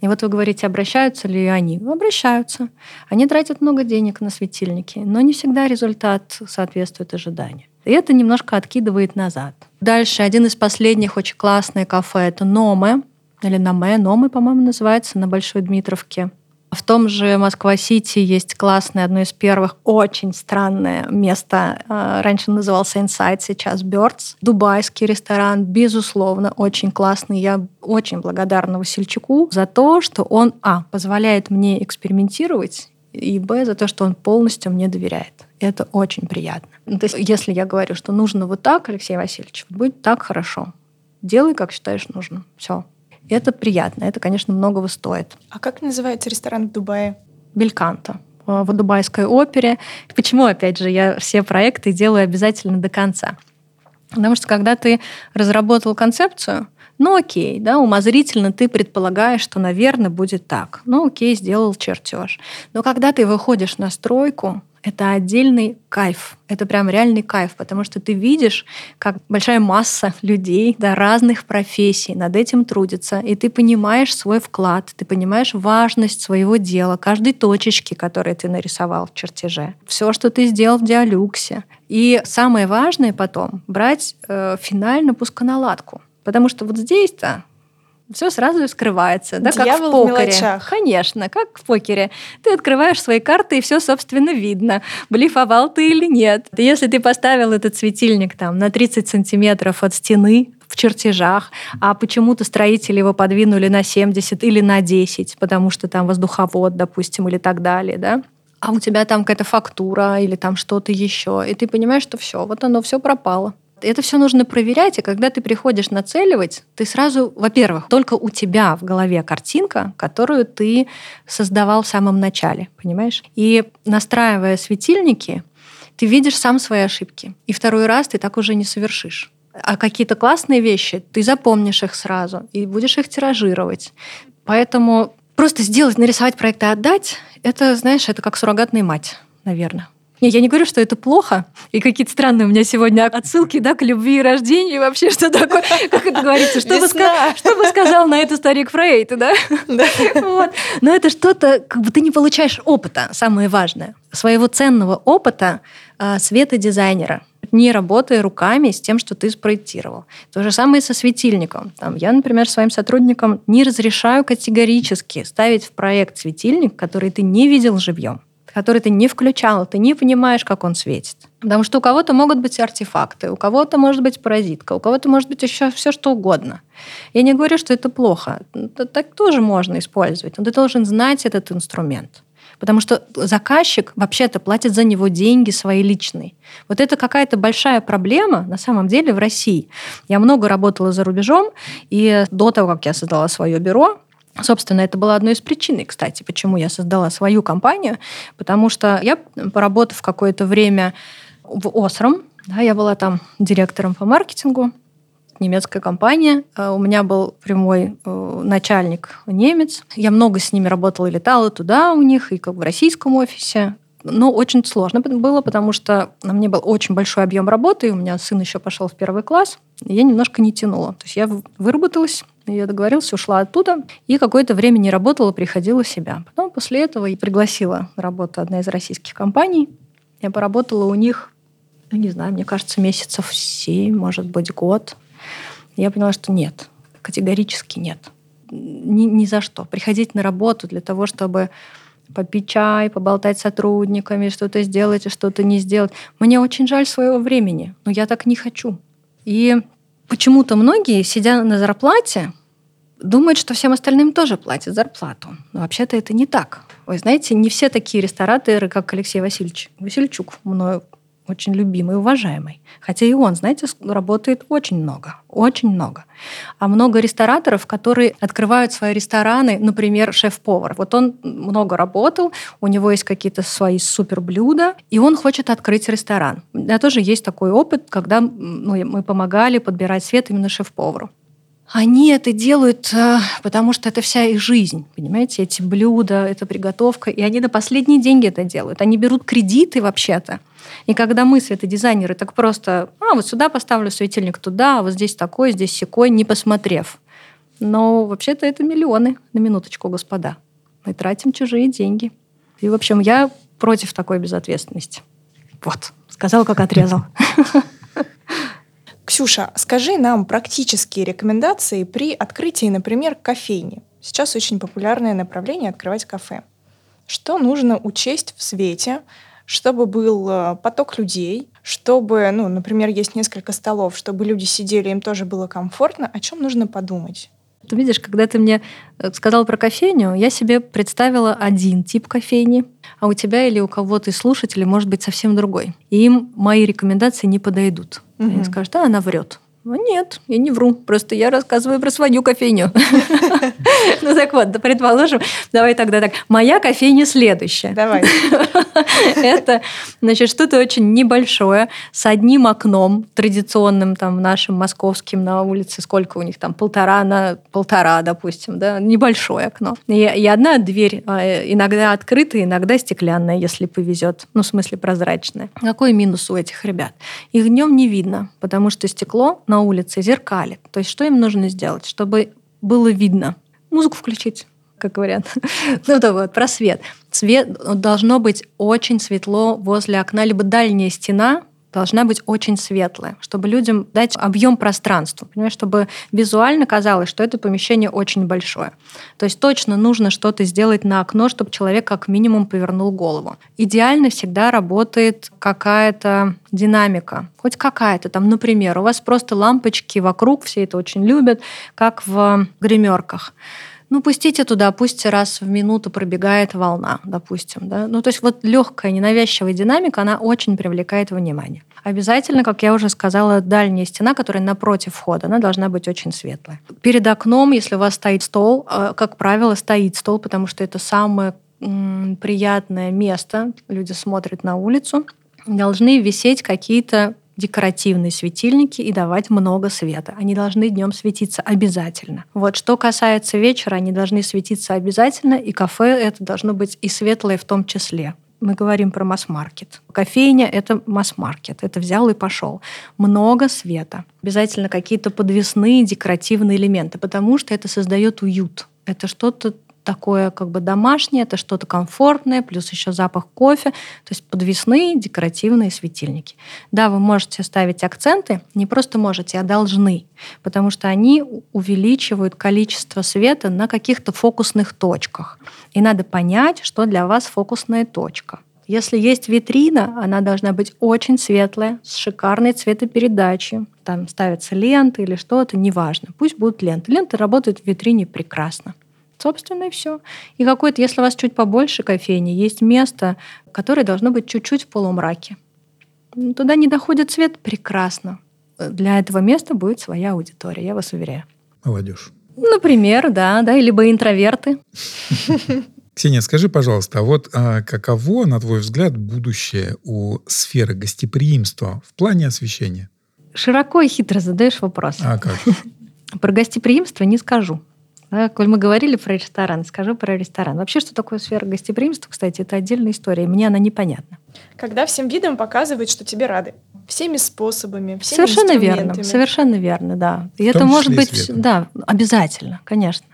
И вот вы говорите, обращаются ли они? Обращаются. Они тратят много денег на светильники, но не всегда результат соответствует ожиданию. И это немножко откидывает назад. Дальше один из последних очень классное кафе – это Номе, или Номе, Номы, по-моему, называется, на Большой Дмитровке. В том же Москва-Сити есть классное, одно из первых, очень странное место. А, раньше назывался Inside, сейчас Birds. Дубайский ресторан, безусловно, очень классный. Я очень благодарна Васильчуку за то, что он, а, позволяет мне экспериментировать, и, б, за то, что он полностью мне доверяет. Это очень приятно. Ну, то есть, если я говорю, что нужно вот так, Алексей Васильевич, будет так хорошо. Делай, как считаешь нужным. Все. И это приятно. Это, конечно, многого стоит. А как называется ресторан в Дубае? Бельканто э, в Дубайской опере. Почему, опять же, я все проекты делаю обязательно до конца? Потому что когда ты разработал концепцию, ну окей, да, умозрительно ты предполагаешь, что, наверное, будет так. Ну окей, сделал чертеж. Но когда ты выходишь на стройку, это отдельный кайф. Это прям реальный кайф, потому что ты видишь, как большая масса людей да, разных профессий над этим трудится, и ты понимаешь свой вклад, ты понимаешь важность своего дела, каждой точечки, которую ты нарисовал в чертеже, все, что ты сделал в диалюксе. И самое важное потом брать э, финальную пусконаладку. Потому что вот здесь-то все сразу скрывается, да, Дьявол как в покере. В мелочах. Конечно, как в покере. Ты открываешь свои карты, и все, собственно, видно, блефовал ты или нет. Если ты поставил этот светильник там на 30 сантиметров от стены, в чертежах, а почему-то строители его подвинули на 70 или на 10, потому что там воздуховод, допустим, или так далее, да, а у тебя там какая-то фактура или там что-то еще, и ты понимаешь, что все, вот оно все пропало. Это все нужно проверять, и когда ты приходишь нацеливать, ты сразу, во-первых, только у тебя в голове картинка, которую ты создавал в самом начале, понимаешь? И настраивая светильники, ты видишь сам свои ошибки. И второй раз ты так уже не совершишь. А какие-то классные вещи, ты запомнишь их сразу и будешь их тиражировать. Поэтому просто сделать, нарисовать проект и отдать, это, знаешь, это как суррогатная мать, наверное. Не, я не говорю, что это плохо. И какие-то странные у меня сегодня отсылки да, к любви и рождению. И вообще, что такое, как это говорится, что, бы, что бы сказал на это старик Фрейд, да? да. Вот. Но это что-то, как бы ты не получаешь опыта, самое важное. Своего ценного опыта а, света дизайнера не работая руками с тем, что ты спроектировал. То же самое и со светильником. Там, я, например, своим сотрудникам не разрешаю категорически ставить в проект светильник, который ты не видел живьем который ты не включал, ты не понимаешь, как он светит. Потому что у кого-то могут быть артефакты, у кого-то может быть паразитка, у кого-то может быть еще все что угодно. Я не говорю, что это плохо. Так тоже можно использовать, но ты должен знать этот инструмент. Потому что заказчик вообще-то платит за него деньги свои личные. Вот это какая-то большая проблема на самом деле в России. Я много работала за рубежом, и до того, как я создала свое бюро, Собственно, это была одной из причин, кстати, почему я создала свою компанию, потому что я, поработав какое-то время в Осром, да, я была там директором по маркетингу, немецкая компания. А у меня был прямой э, начальник немец. Я много с ними работала и летала туда у них, и как в российском офисе. Но очень сложно было, потому что на мне был очень большой объем работы, и у меня сын еще пошел в первый класс, и я немножко не тянула. То есть я выработалась, я договорилась, ушла оттуда, и какое-то время не работала, приходила в себя. Потом после этого я пригласила на работу одна из российских компаний. Я поработала у них, ну, не знаю, мне кажется, месяцев семь, может быть, год. Я поняла, что нет, категорически нет. Ни, ни за что. Приходить на работу для того, чтобы попить чай, поболтать с сотрудниками, что-то сделать и что-то не сделать. Мне очень жаль своего времени, но я так не хочу. И почему-то многие, сидя на зарплате, думают, что всем остальным тоже платят зарплату. Но вообще-то это не так. Вы знаете, не все такие рестораторы, как Алексей Васильевич Васильчук, мною очень любимый, уважаемый. Хотя и он, знаете, работает очень много, очень много. А много рестораторов, которые открывают свои рестораны, например, шеф-повар. Вот он много работал, у него есть какие-то свои суперблюда, и он хочет открыть ресторан. У меня тоже есть такой опыт, когда ну, мы помогали подбирать свет именно шеф-повару. Они это делают, э, потому что это вся их жизнь, понимаете, эти блюда, эта приготовка, и они на последние деньги это делают. Они берут кредиты вообще-то. И когда мы, светодизайнеры, так просто, а, вот сюда поставлю светильник, туда, а вот здесь такой, здесь секой, не посмотрев. Но вообще-то это миллионы, на минуточку, господа. Мы тратим чужие деньги. И, в общем, я против такой безответственности. Вот, сказал, как отрезал. (laughs) Ксюша, скажи нам практические рекомендации при открытии, например, кофейни. Сейчас очень популярное направление открывать кафе. Что нужно учесть в свете, чтобы был э, поток людей, чтобы, ну, например, есть несколько столов, чтобы люди сидели, им тоже было комфортно, о чем нужно подумать? Ты видишь, когда ты мне э, сказал про кофейню, я себе представила один тип кофейни, а у тебя или у кого-то из слушателей может быть совсем другой. И им мои рекомендации не подойдут. Угу. Они скажут, да, она врет. Ну, нет, я не вру. Просто я рассказываю про свою кофейню. (laughs) Ну так вот, предположим, давай тогда так. Моя кофейня следующая. Давай. (laughs) Это, значит, что-то очень небольшое, с одним окном, традиционным там нашим московским на улице, сколько у них там, полтора на полтора, допустим, да, небольшое окно. И, одна дверь а, иногда открытая, иногда стеклянная, если повезет. Ну, в смысле прозрачная. Какой минус у этих ребят? Их днем не видно, потому что стекло на улице зеркалит. То есть что им нужно сделать, чтобы было видно? Музыку включить как говорят. (laughs) ну, то вот, про свет. Свет должно быть очень светло возле окна, либо дальняя стена должна быть очень светлая, чтобы людям дать объем пространства, понимаешь, чтобы визуально казалось, что это помещение очень большое. То есть точно нужно что-то сделать на окно, чтобы человек как минимум повернул голову. Идеально всегда работает какая-то динамика, хоть какая-то там, например, у вас просто лампочки вокруг, все это очень любят, как в гримерках ну, пустите туда, пусть раз в минуту пробегает волна, допустим. Да? Ну, то есть вот легкая, ненавязчивая динамика, она очень привлекает внимание. Обязательно, как я уже сказала, дальняя стена, которая напротив входа, она должна быть очень светлая. Перед окном, если у вас стоит стол, э, как правило, стоит стол, потому что это самое приятное место, люди смотрят на улицу, должны висеть какие-то декоративные светильники и давать много света. Они должны днем светиться обязательно. Вот что касается вечера, они должны светиться обязательно, и кафе это должно быть и светлое в том числе. Мы говорим про масс-маркет. Кофейня — это масс-маркет. Это взял и пошел. Много света. Обязательно какие-то подвесные декоративные элементы, потому что это создает уют. Это что-то такое как бы домашнее, это что-то комфортное, плюс еще запах кофе, то есть подвесные декоративные светильники. Да, вы можете ставить акценты, не просто можете, а должны, потому что они увеличивают количество света на каких-то фокусных точках. И надо понять, что для вас фокусная точка. Если есть витрина, она должна быть очень светлая, с шикарной цветопередачей. Там ставятся ленты или что-то, неважно. Пусть будут ленты. Ленты работают в витрине прекрасно. Собственно, и все. И какой-то, если у вас чуть побольше кофейни, есть место, которое должно быть чуть-чуть в полумраке. Туда не доходит свет, прекрасно. Для этого места будет своя аудитория, я вас уверяю. Молодежь. Например, да, да, либо интроверты. Ксения, скажи, пожалуйста, а вот а, каково, на твой взгляд, будущее у сферы гостеприимства в плане освещения? Широко и хитро задаешь вопрос. А как? Про гостеприимство не скажу. Да, коль мы говорили про ресторан, скажу про ресторан. Вообще, что такое сфера гостеприимства, кстати, это отдельная история. Мне она непонятна. Когда всем видом показывают, что тебе рады. Всеми способами, всеми Совершенно верно, совершенно верно, да. И это может быть, светом. да, обязательно, конечно.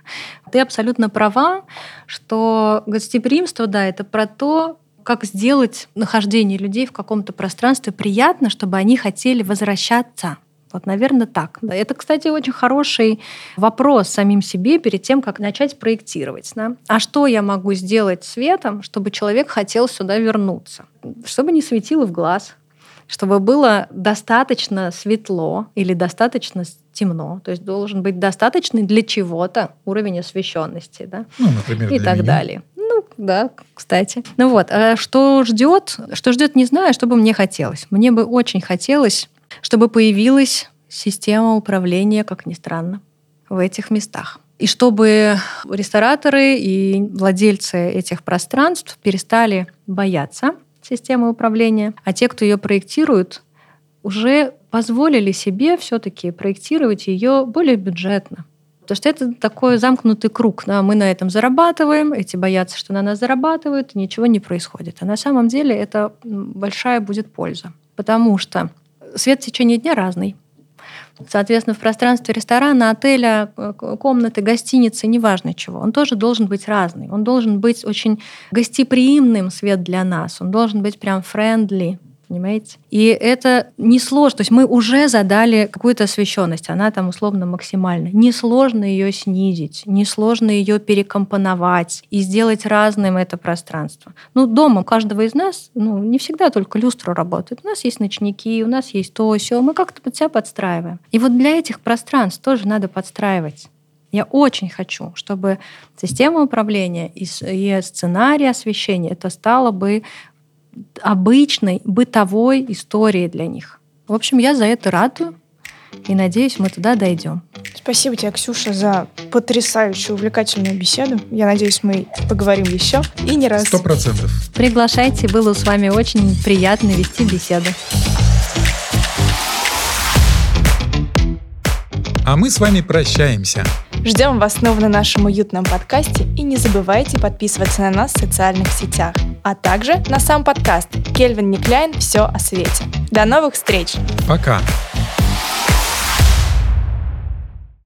Ты абсолютно права, что гостеприимство, да, это про то, как сделать нахождение людей в каком-то пространстве приятно, чтобы они хотели возвращаться вот, наверное, так. Это, кстати, очень хороший вопрос самим себе перед тем, как начать проектировать. Да? А что я могу сделать светом, чтобы человек хотел сюда вернуться? Чтобы не светило в глаз, чтобы было достаточно светло или достаточно темно. То есть должен быть достаточный для чего-то уровень освещенности. Да? Ну, например, и так меня. далее. Ну, да, кстати. Ну вот, а что ждет? Что ждет, не знаю, что бы мне хотелось. Мне бы очень хотелось чтобы появилась система управления, как ни странно, в этих местах. И чтобы рестораторы и владельцы этих пространств перестали бояться системы управления, а те, кто ее проектируют, уже позволили себе все-таки проектировать ее более бюджетно. Потому что это такой замкнутый круг. Да? Мы на этом зарабатываем, эти боятся, что на нас зарабатывают, и ничего не происходит. А на самом деле это большая будет польза. Потому что свет в течение дня разный. Соответственно, в пространстве ресторана, отеля, э, комнаты, гостиницы, неважно чего, он тоже должен быть разный. Он должен быть очень гостеприимным свет для нас. Он должен быть прям friendly, понимаете? И это несложно. То есть мы уже задали какую-то освещенность, она там условно максимальна. Несложно ее снизить, несложно ее перекомпоновать и сделать разным это пространство. Ну, дома у каждого из нас ну, не всегда только люстра работает. У нас есть ночники, у нас есть то, все. Мы как-то под себя подстраиваем. И вот для этих пространств тоже надо подстраивать. Я очень хочу, чтобы система управления и сценарий освещения это стало бы обычной бытовой историей для них. В общем, я за это радую. И надеюсь, мы туда дойдем. Спасибо тебе, Ксюша, за потрясающую, увлекательную беседу. Я надеюсь, мы поговорим еще и не раз. Сто процентов. Приглашайте, было с вами очень приятно вести беседу. А мы с вами прощаемся. Ждем вас снова на нашем уютном подкасте и не забывайте подписываться на нас в социальных сетях, а также на сам подкаст «Кельвин Никляйн. Все о свете». До новых встреч! Пока!